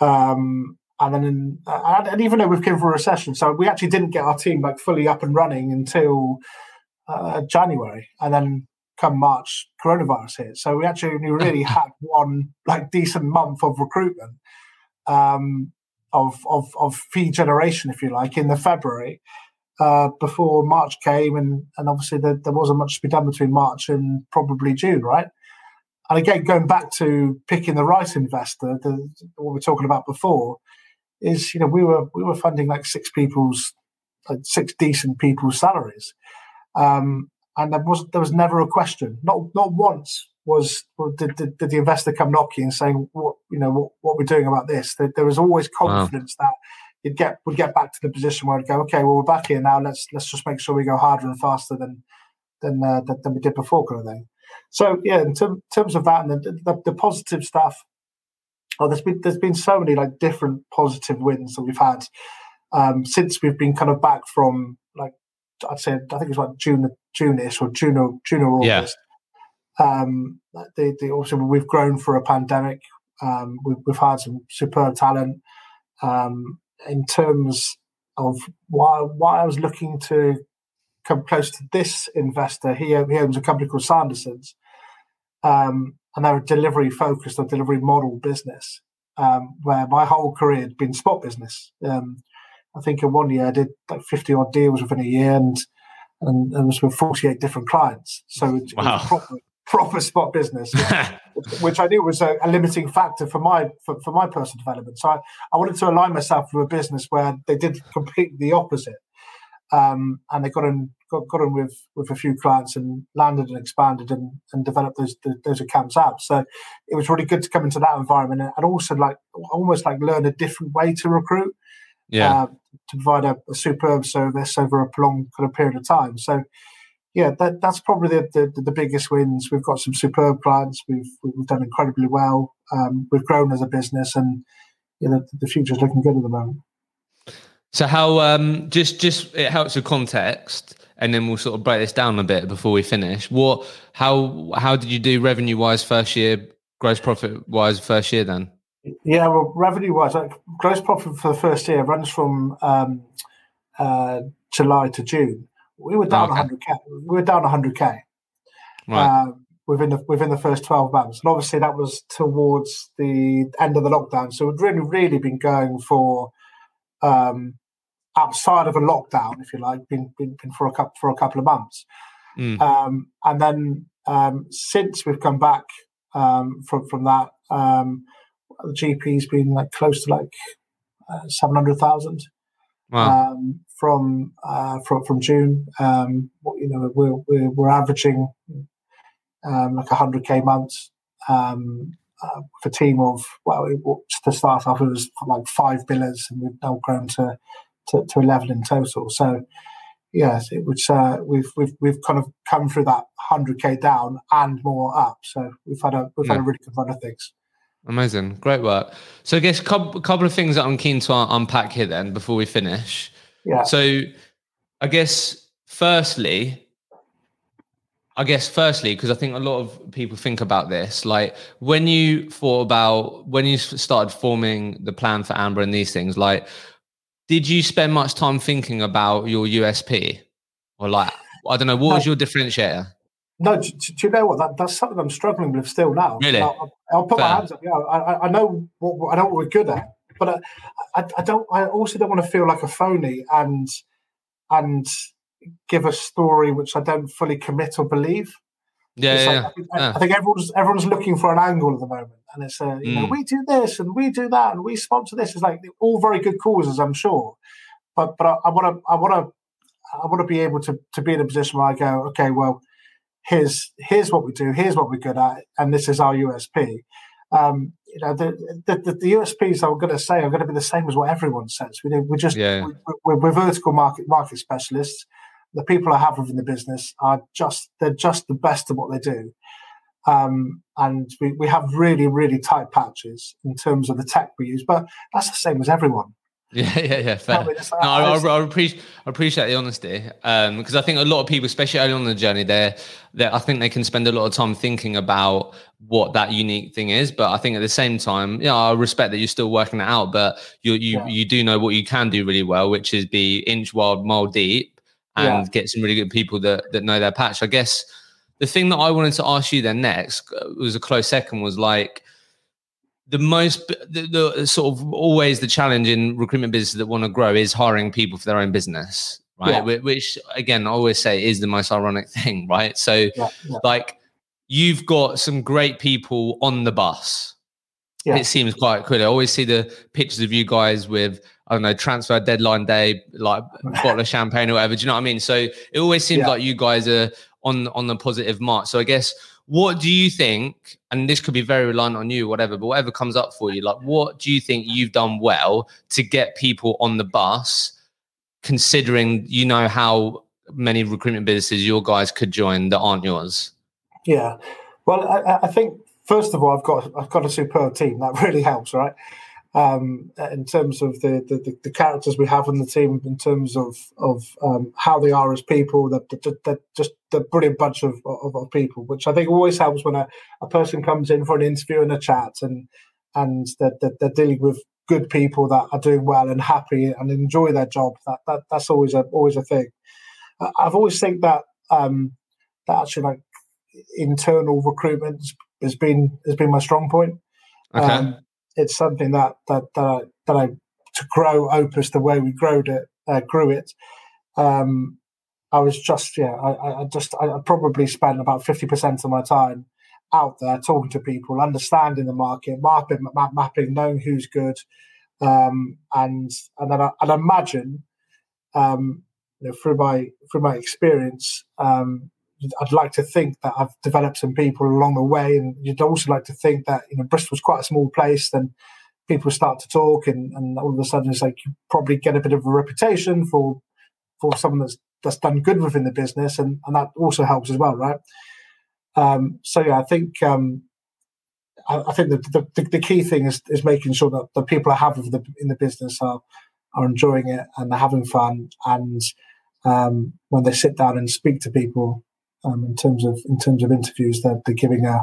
Um, and then, in, and even though we've come for a recession, so we actually didn't get our team like fully up and running until uh, January, and then come March, coronavirus hit. So we actually only really had one like decent month of recruitment, um, of of of fee generation, if you like, in the February uh, before March came, and and obviously there, there, wasn't much to be done between March and probably June, right? and again, going back to picking the right investor, the, what we are talking about before, is you know we were we were funding like six people's like six decent people's salaries, um, and there was there was never a question. Not not once was did, did, did the investor come knocking and saying what you know what, what we're doing about this. There, there was always confidence wow. that you'd get would get back to the position where it'd go, okay, well we're back here now. Let's let's just make sure we go harder and faster than than uh, than we did before, kind of thing. So yeah, in term, terms of that and the, the, the positive stuff, oh, there's been there's been so many like different positive wins that we've had um, since we've been kind of back from like I'd say I think it's like June June-ish or June or June or August. Yeah. Um, the, the, also we've grown for a pandemic. Um, we've, we've had some superb talent. Um, in terms of why why I was looking to come close to this investor, he, he owns a company called Sanderson's, um, and they're a delivery focused or delivery model business. Um, where my whole career had been spot business. Um, I think in one year I did like 50 odd deals within a year and and, and was with 48 different clients. So it, wow. it proper, proper spot business, which, I knew was a, a, limiting factor for my for, for my personal development. So I, I wanted to align myself with a business where they did completely the opposite. Um, and they got in got, got in with with a few clients and landed and expanded and, and developed those those accounts out. So it was really good to come into that environment and also like almost like learn a different way to recruit yeah. Uh, to provide a, a, superb service over a prolonged kind of period of time. So, yeah, that, that's probably the, the, the biggest wins. We've got some superb clients. We've we've done incredibly well. Um, we've grown as a business, and you know, the future's looking good at the moment. So, how um, just just it helps with context, and then we'll sort of break this down a bit before we finish. What how how did you do revenue wise first year, gross profit wise first year then? Yeah, well, revenue wise, like, gross profit for the first year runs from um, uh, July to June. We were down okay. 100k. We were down 100k right. uh, within the within the first 12 months, and obviously that was towards the end of the lockdown. So we'd really, really been going for um, outside of a lockdown, if you like, been been, been for a couple for a couple of months, mm. um, and then um, since we've come back um, from from that. Um, the GP's been like close to like uh, seven hundred thousand wow. um, from uh, from from June. Um, you know, we're we're, we're averaging um, like hundred k months um, uh, with a team of well, to start off it was like five billers, and we've now grown to to, to eleven in total. So yes, it was. Uh, we've we've we've kind of come through that hundred k down and more up. So we've had a we've yeah. had a really good run of things. Amazing, great work. So I guess a couple, couple of things that I'm keen to unpack here then before we finish. Yeah. So I guess firstly, I guess firstly, because I think a lot of people think about this, like when you thought about when you started forming the plan for Amber and these things, like did you spend much time thinking about your USP, or like I don't know, what was your differentiator? No, do, do, you know what? That, that's something I'm struggling with still now. Really? I'll, I'll put Fair. my hands up. Yeah, I, I know what I know what we're good at, but I, I, I, don't. I also don't want to feel like a phony and and give a story which I don't fully commit or believe. Yeah, yeah, like, I, think, yeah. I, think, everyone's everyone's looking for an angle at the moment, and it's uh, you mm. know we do this and we do that and we sponsor this. It's like all very good causes, I'm sure, but but I want to I want to I want to be able to to be in a position where I go, okay, well here's here's what we do, here's what we're good at, and this is our USP. Um, you know, the, the, the, the USPs I'm going to say are going to be the same as what everyone says. We, we're just yeah. we're, we're, vertical market market specialists. The people I have within the business are just they're just the best at what they do. Um, and we, we have really, really tight patches in terms of the tech we use, but that's the same as everyone. Yeah, yeah, yeah. Fair. No, I, I, I, appreciate I appreciate the honesty because um, I think a lot of people, especially early on the journey, they I think they can spend a lot of time thinking about what that unique thing is. But I think at the same time, yeah, I respect that you're still working it out, but you you yeah. you do know what you can do really well, which is be inch wide, mile deep, and yeah. get some really good people that that know their patch. I guess the thing that I wanted to ask you then next uh, was a close second was like the most the, the, sort of always the challenge in recruitment businesses that want to grow is hiring people for their own business right yeah. which again i always say is the most ironic thing right so yeah, yeah. like you've got some great people on the bus. It seems quite cool. I always see the pictures of you guys with I don't know transfer deadline day, like bottle of champagne or whatever. Do you know what I mean? So it always seems like you guys are on on the positive mark. So I guess what do you think? And this could be very reliant on you, whatever. But whatever comes up for you, like what do you think you've done well to get people on the bus? Considering you know how many recruitment businesses your guys could join that aren't yours. Yeah, well, I, I think first of all, I've got I've got a superb team. That really helps, right? Um, in terms of the, the, the characters we have on the team, in terms of of um, how they are as people, they're, they're just the brilliant bunch of, of, of, people, which I think always helps when a, a person comes in for an interview and a chat, and and they're, they're, they're dealing with good people that are doing well and happy and enjoy their job. That, that that's always a always a thing. I've always think that um, that actually like internal recruitment has been has been my strong point. Okay. Um, it's something that that that I, that I to grow Opus the way we grew it uh, grew it. Um, I was just yeah I, I just I probably spent about fifty percent of my time out there talking to people, understanding the market, mapping map, mapping, knowing who's good, um, and and then I, and imagine um, you know, through my through my experience, um, I'd like to think that I've developed some people along the way, and you'd also like to think that you know Bristol's quite a small place. Then people start to talk, and, and all of a sudden it's like you probably get a bit of a reputation for for someone that's that's done good within the business, and and that also helps as well, right? Um, so yeah, I think um, I, I, think the, the, the key thing is is making sure that the people I have the, in the business are are enjoying it and they're having fun, and um, when they sit down and speak to people, um, in terms of in terms of interviews. They're, they're giving a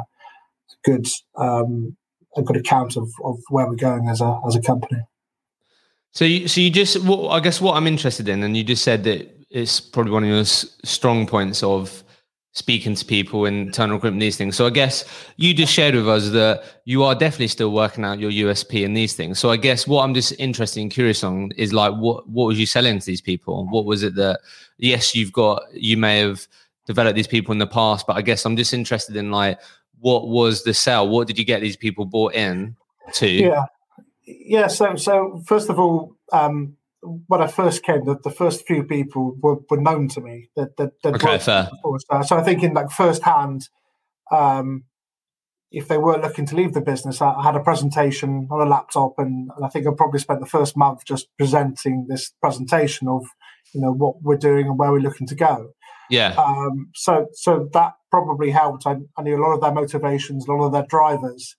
good um, a good account of, of where we're going as a as a company. So you so you just well, I guess what I'm interested in, and you just said that it's probably one of your strong points of speaking to people and recruitment these things. So I guess you just shared with us that you are definitely still working out your USP and these things. So I guess what I'm just interested and curious on is like what what was you selling to these people? What was it that yes, you've got you may have developed these people in the past, but I guess I'm just interested in like what was the sell? What did you get these people bought in to? Yeah, yeah. So, so first of all, um, when I first came, the, the first few people were, were known to me. That that, okay, fair. So, so I think in like first hand, um, if they were looking to leave the business, I, had a presentation on a laptop, and, and I think I probably spent the first month just presenting this presentation of you know what we're doing and where we're looking to go. Yeah. Um, so so that probably helped. I, I, knew a lot of their motivations, a lot of their drivers,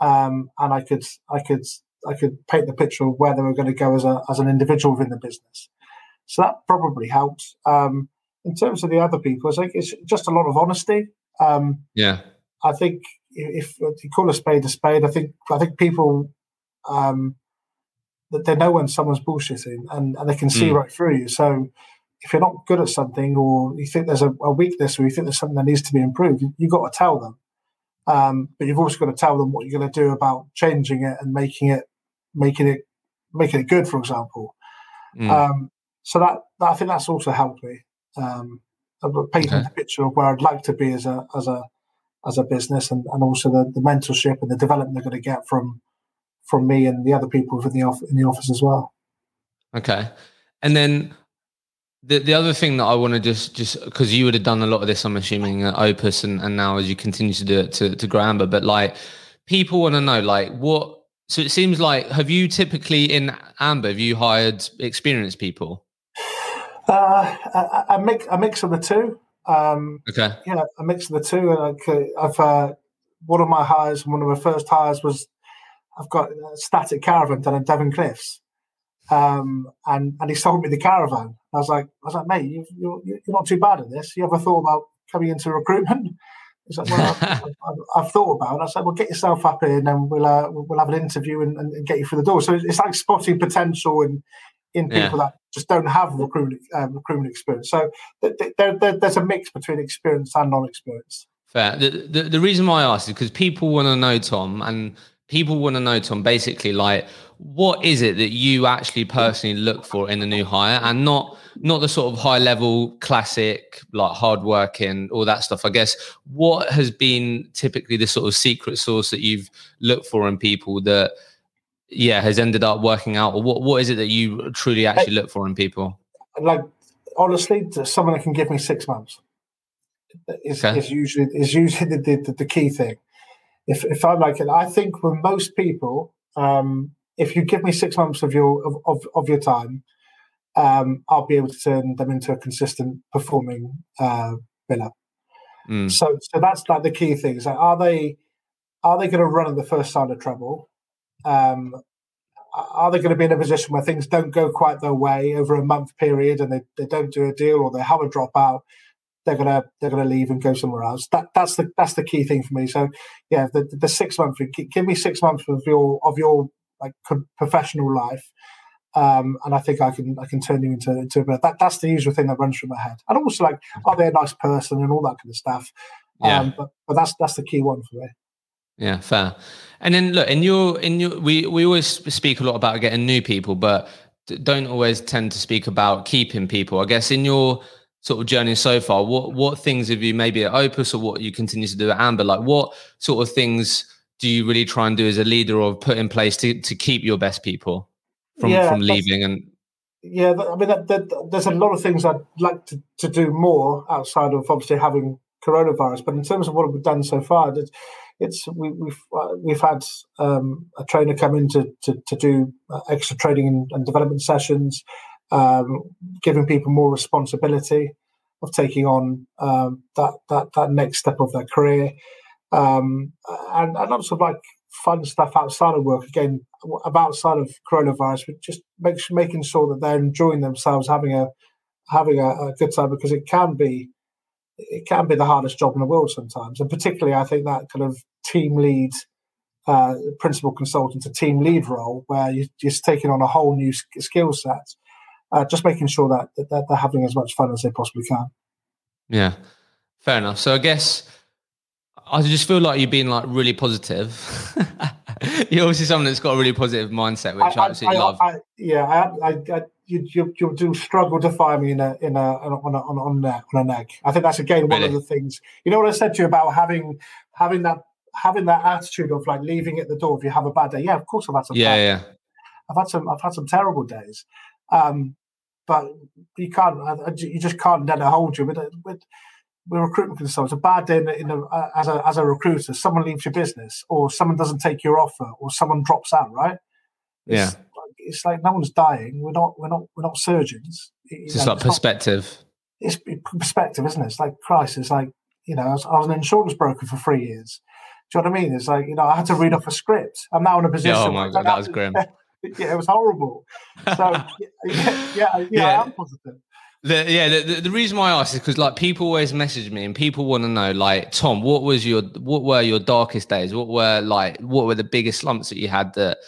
um, and I could I could I could paint the picture of where they were going to go as a as an individual within the business. So that probably helped. Um, in terms of the other people, I think it's just a lot of honesty. Um, yeah. I think if, if, you call a spade a spade, I think I think people um, that they know when someone's bullshitting and, and they can see mm. right through you. So if you're not good at something or you think there's a, a weakness or you think there's something that needs to be improved, you, have got to tell them. Um, but you've also got to tell them what you're going to do about changing it and making it, making it, making it good. For example, mm. um, so that, that, I think that's also helped me. Um, painting okay. the picture of where I'd like to be as a as a as a business, and, and also the, the mentorship and the development they're going to get from from me and the other people within the off, in the office as well. Okay, and then the the other thing that I want to just just because you would have done a lot of this, I'm assuming at Opus, and, and now as you continue to do it to to Amber, but like people want to know like what. So it seems like have you typically in Amber have you hired experienced people? Uh, a, a mix a mix of the two. Um, okay. Yeah, a mix of the two. Like uh, I've uh, one of my hires, one of my first hires was I've got a static caravan down in Devon Cliffs. Um, and and he sold me the caravan. I was like, I was like, mate, you, you're you're not too bad at this. You ever thought about coming into recruitment? He's like, well, I've, I've, thought about it. I said, well, get yourself up here, and then we'll uh, we'll have an interview and, and, get you through the door. So it's like spotting potential in in people yeah. that just don't have recruitment uh, recruitment experience. So there, there, there's a mix between experience and non-experience. Fair. The, the, the reason why I asked is because people want to know Tom and people want to know, Tom, basically, like, what is it that you actually personally look for in a new hire, and not not the sort of high level classic like hard working all that stuff. I guess what has been typically the sort of secret sauce that you've looked for in people that yeah has ended up working out? Or what what is it that you truly actually look for in people? Like honestly someone that can give me six months is, okay. is usually is usually the, the, the, key thing if if i'm like it i think with most people um if you give me six months of your of, of, of your time um, I'll be able to turn them into a consistent performing uh, biller. Mm. So, so that's like the key thing. Is like, are they are they going to run at the first sign of trouble? Um, are they going to be in a position where things don't go quite their way over a month period and they, they don't do a deal or they have a dropout? They're gonna they're gonna leave and go somewhere else. That that's the that's the key thing for me. So yeah, the, the six months. Give me six months of your of your like professional life um, and I think I can I can turn you into into a that that's the usual thing that runs through my head. And also like, are they a nice person and all that kind of stuff. Yeah. Um, but but that's that's the key one for me. Yeah, fair. And then look, in your in your we we always speak a lot about getting new people, but don't always tend to speak about keeping people. I guess in your sort of journey so far, what what things have you maybe at Opus or what you continue to do at Amber? Like what sort of things do you really try and do as a leader or put in place to to keep your best people? from yeah, from leaving and yeah i mean that, that, there's a lot of things i'd like to, to do more outside of obviously having coronavirus but in terms of what we've done so far it's, it's we, have we've, uh, we've had um, a trainer come in to, to, to do uh, extra training and, and development sessions um, giving people more responsibility of taking on um, that, that that next step of their career. Um, and, and of like fun stuff outside of work again outside of coronavirus but just make, making sure that they're enjoying themselves having a having a, a, good time because it can be it can be the hardest job in the world sometimes. And particularly i think that kind of team lead uh, principal consultant to team lead role where you're just taking on a whole new skill set uh, just making sure that, that they're having as much fun as they possibly can yeah fair enough so i guess I just feel like you're being like really positive. you're obviously someone that's got a really positive mindset, which I, I absolutely I, love. I, yeah, I, I, you, you, you do struggle to find me in a in a on a on a, on a, on a neck. I think that's again one really? of the things. You know what I said to you about having having that having that attitude of like leaving at the door if you have a bad day. Yeah, of course I've had some. Yeah, yeah. I've had some. I've had some terrible days, um, but you can't. You just can't let it hold you. With, with with recruitment consultants, a bad day in, in a, uh, as a as a recruiter, someone leaves your business, or someone doesn't take your offer, or someone drops out, right? It's, yeah, it's like no one's dying. We're not we're not we're not surgeons. It's just like perspective. Not, it's perspective, isn't it? It's like Christ. It's like you know, I was, I was, an insurance broker for three years. Do you know what I mean? It's like you know, I had to read off a script. I'm now in a position. Yeah, oh my god, that was grim. yeah, it was horrible. So yeah, yeah, yeah, yeah, I am positive. The, yeah, the, the, reason why I ask is because like people always message me and people want to know like Tom, what was your what were your darkest days? What were like what were the biggest slumps that you had that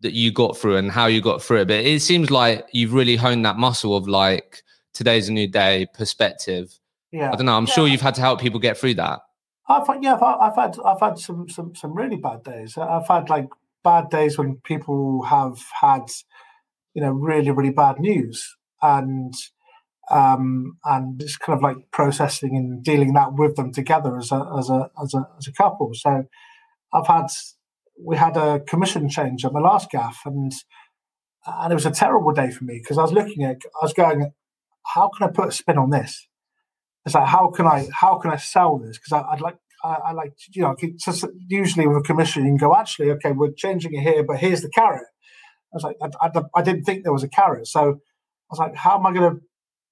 that you got through and how you got through it? But it seems like you've really honed that muscle of like today's a new day perspective. Yeah, I don't know. I'm yeah. sure you've had to help people get through that. I've had, yeah, I've, I've had I've had some some some really bad days. I've had like bad days when people have had you know really really bad news and um, and it's kind of like processing and dealing that with them together as a as a as a as a couple. So I've had we had a commission change at my last gaff, and and it was a terrible day for me because I was looking at I was going, how can I put a spin on this? It's like how can I how can I sell this? Because I'd like I, I, like you know usually with a commission you can go actually okay we're changing it here but here's the carrot. I was like I, I, I didn't think there was a carrot, so I was like how am I going to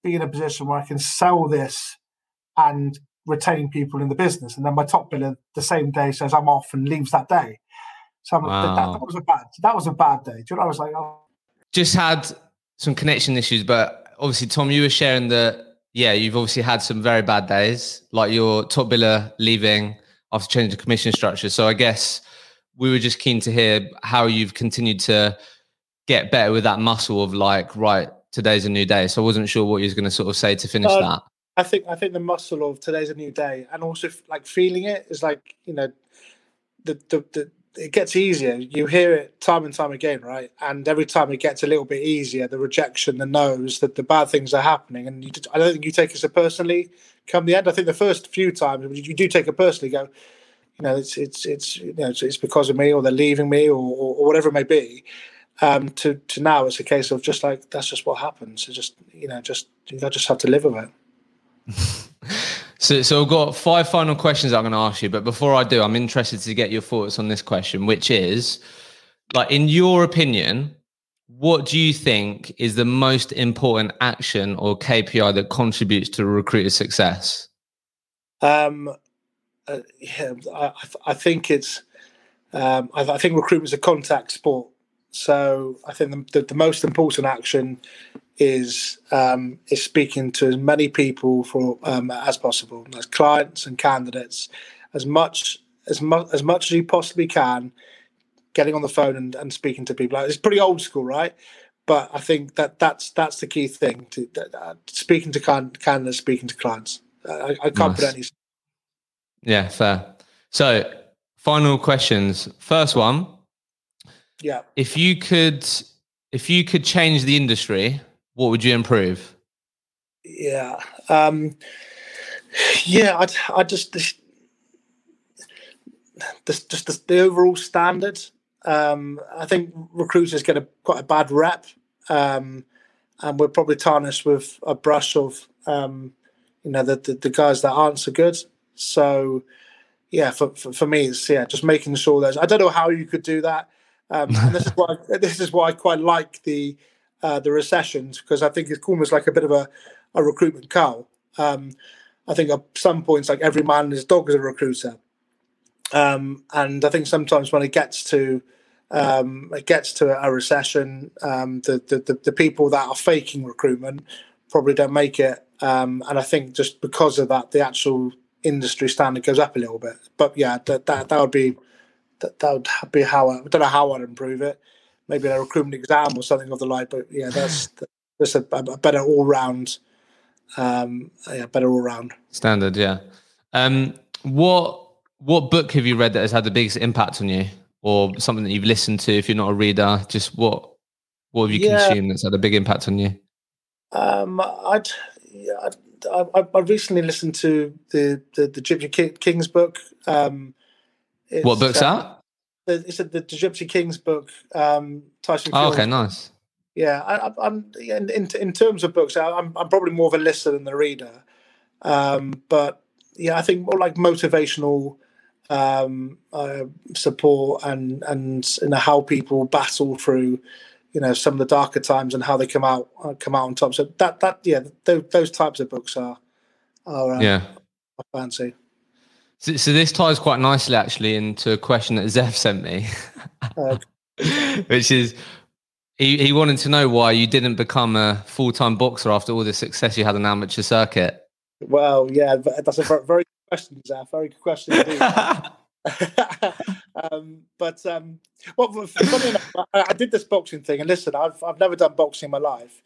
be in a position where I can sell this and retain people in the business. And then my top biller the same day says I'm off and leaves that day. So wow. that, that, was a bad that was a bad day. Do you know? I was like, oh. just had some connection issues, but obviously, Tom, you were sharing that. Yeah, you've obviously had some very bad days, like your top biller leaving after changing the commission structure. So I guess we were just keen to hear how you've continued to get better with that muscle of like, right, today's a new day. So I wasn't sure what you was going to sort of say to finish um, that. I think I think the muscle of today's a new day, and also like feeling it is like you know, the the the, it gets easier. You hear it time and time again, right? And every time it gets a little bit easier, the rejection, the no's, that the bad things are happening, and you, I don't think you take it so personally. Come the end, I think the first few times you do take it personally. Go, you know, it's it's it's you know it's, it's because of me, or they're leaving me, or, or, or whatever it may be. Um, to to now, it's a case of just like that's just what happens. It's just you know, just you just have to live with it. So, so I've got five final questions I'm going to ask you. But before I do, I'm interested to get your thoughts on this question, which is like, in your opinion, what do you think is the most important action or KPI that contributes to recruiter success? Um, uh, yeah, I, I, think it's, um, I, I think recruitment is a contact sport. So I think the, the, the most important action is um, is speaking to as many people for um, as possible, as clients and candidates, as much as much as much as you possibly can, getting on the phone and, and speaking to people. It's pretty old school, right? But I think that that's that's the key thing to uh, speaking to can, candidates, speaking to clients. I, I can't nice. put any. Yeah, fair. So, final questions. First one. Yeah. If you could, if you could change the industry, what would you improve? Yeah, um, yeah. I I just this, this just the, the overall standard. Um, I think recruiters get a quite a bad rep, um, and we're probably tarnished with a brush of um, you know the, the, the guys that aren't so good. So yeah, for, for, for me, it's yeah, just making sure there's. I don't know how you could do that. Um, and this is why this is why I quite like the uh, the recessions because I think it's almost like a bit of a, a recruitment cow. Um, I think at some points, like every man and his dog is a recruiter, um, and I think sometimes when it gets to um, it gets to a recession, um, the, the, the people that are faking recruitment probably don't make it, um, and I think just because of that, the actual industry standard goes up a little bit. But yeah, that that, that would be that, that would be how I, I don't know how I'd improve it maybe a recruitment exam or something of the like. But yeah, that's that's a, a better all round, um, yeah, better all round standard. Yeah. Um, what what book have you read that has had the biggest impact on you, or something that you've listened to? If you're not a reader, just what what have you yeah. consumed that's had a big impact on you? Um, I'd, yeah, I, I, I recently listened to the the, the Gypsy Kings book. Um, what book's uh, that? It's the, the Gypsy Kings book. Um, Tyson. Oh, okay, nice. Yeah, I, am in, in, in terms of books, I'm I'm probably more of a listener than the reader. Um, but yeah, I think more like motivational um, uh, support and and you know how people battle through you know some of the darker times and how they come out uh, come out on top. So that that yeah, those, those types of books are are uh, yeah, I fancy. So, so, this ties quite nicely actually into a question that Zev sent me, which is he, he wanted to know why you didn't become a full time boxer after all the success you had on amateur circuit. Well, yeah, that's a very, good question, Zev. Very good question um, but um, well, funny enough, I, I, did this boxing thing, and listen, I've I've never done boxing in my life,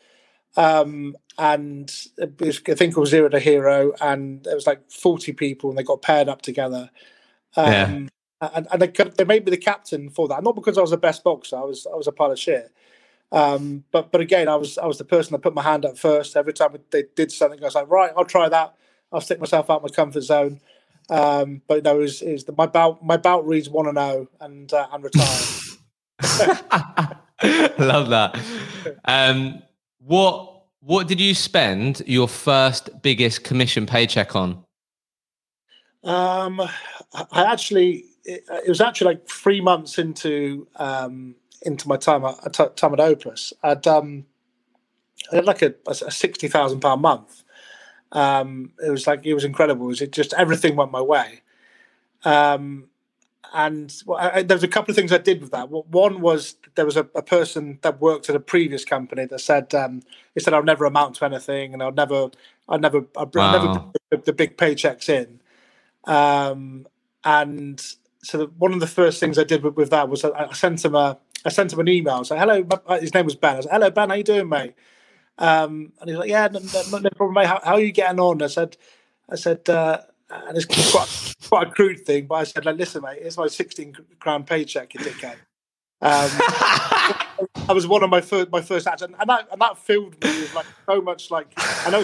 um, and think it was Zero to Hero, and it was like forty people, and they got paired up together. Um, yeah. And, and they, they, made me the captain for that, not because I was the best boxer. I was I was a pile of shit. Um, but but again, I was I was the person that put my hand up first every time they did something. I was like, right, I'll try that. I'll stick myself out my comfort zone. Um, but no, it was, it was the, my bout my bout reads one and zero and uh, and retired. Love that. Um, what what did you spend your first biggest commission paycheck on? Um, I actually it, it was actually like three months into um, into my time at time at Opus. I'd um, I had like a, a sixty thousand pound month. Um, it was like it was incredible. It was just everything went my way. Um, and well, I, there was a couple of things I did with that. One was there was a, a person that worked at a previous company that said um, he said I'll never amount to anything, and I'll never, I'll never, I'll wow. never put the big paychecks in. Um, and so the, one of the first things I did with, with that was I, I, sent him a, I sent him an email. I said, "Hello," his name was Ben. I said, "Hello, Ben. How you doing, mate?" Um, and he's like, "Yeah, no, no, no problem, mate. How, how, are you getting on?" I said, "I said." Uh, and it's quite quite a crude thing. But I said, like, listen, mate, it's my sixteen grand paycheck, you dickhead. Um, that was one of my first my first acts, and, and that and that filled me with like so much like I know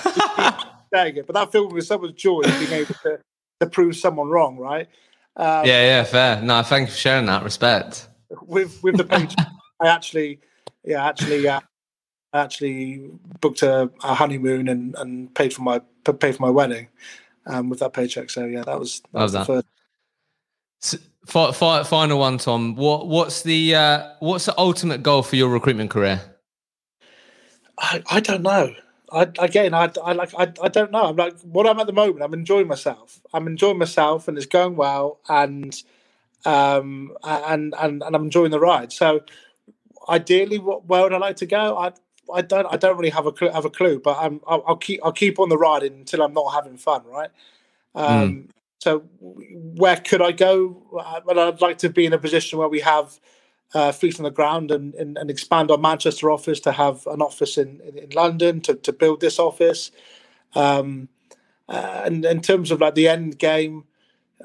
saying it, but that filled me with so much joy being able to, to prove someone wrong, right? Um, yeah, yeah, fair. No, thank you for sharing that. Respect. With with the page, I actually, yeah, actually, uh, actually booked a, a, honeymoon and, and paid for my paid for my wedding um, with that paycheck. So yeah, that was that was the first. So, final one, Tom. What what's the uh, what's the ultimate goal for your recruitment career? I, I don't know. I, again, I, I like I, I don't know. I'm like what I'm at the moment. I'm enjoying myself. I'm enjoying myself, and it's going well, and um and and and I'm enjoying the ride. So, ideally, what where would I like to go? I I don't I don't really have a clue, have a clue, but I'm I'll, I'll keep I'll keep on the ride until I'm not having fun, right? Um, mm. So where could I go? Well, I'd like to be in a position where we have uh, feet on the ground and, and, and, expand our Manchester office to have an office in, in, in London to, to build this office. Um, uh, and in terms of like the end game,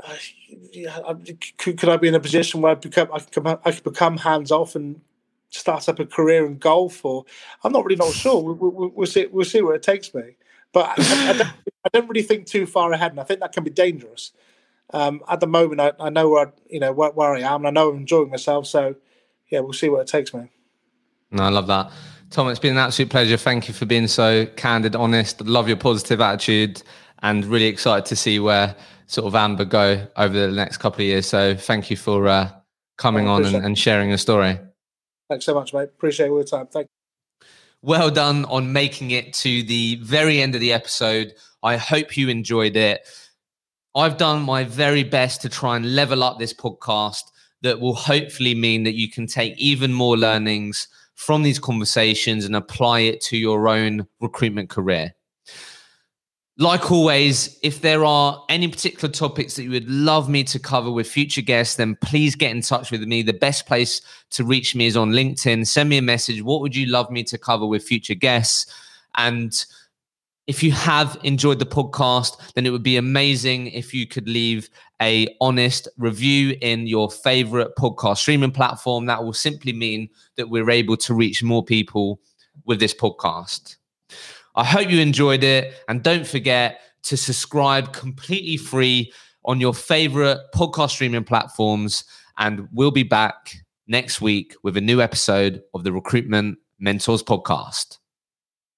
uh, could, could I be in a position where I become I I could become hands off and start up a career in golf? Or I'm not really not sure. We, will we, see we'll see where it takes me. But I, I, don't, I, don't, really think too far ahead, and I think that can be dangerous. Um, at the moment, I, I know where you know where, where, I am, and I know I'm enjoying myself. So yeah, we'll see where it takes me. No, I love that. Tom, it's been an absolute pleasure. Thank you for being so candid, honest. Love your positive attitude and really excited to see where sort of Amber go over the next couple of years. So thank you for uh, coming on and, and, sharing your story. Thanks so much, mate. Appreciate all your time. Thank you. Well done on making it to the very end of the episode. I hope you enjoyed it. I've done my very best to try and level up this podcast that will hopefully mean that you can take even more learnings from these conversations and apply it to your own recruitment career. Like always, if there are any particular topics that you would love me to cover with future guests, then please get in touch with me. The best place to reach me is on LinkedIn. Send me a message. What would you love me to cover with future guests? And if you have enjoyed the podcast, then it would be amazing if you could leave a honest review in your favorite podcast streaming platform. That will simply mean that we're able to reach more people with this podcast. I hope you enjoyed it. And don't forget to subscribe completely free on your favorite podcast streaming platforms. And we'll be back next week with a new episode of the Recruitment Mentors Podcast.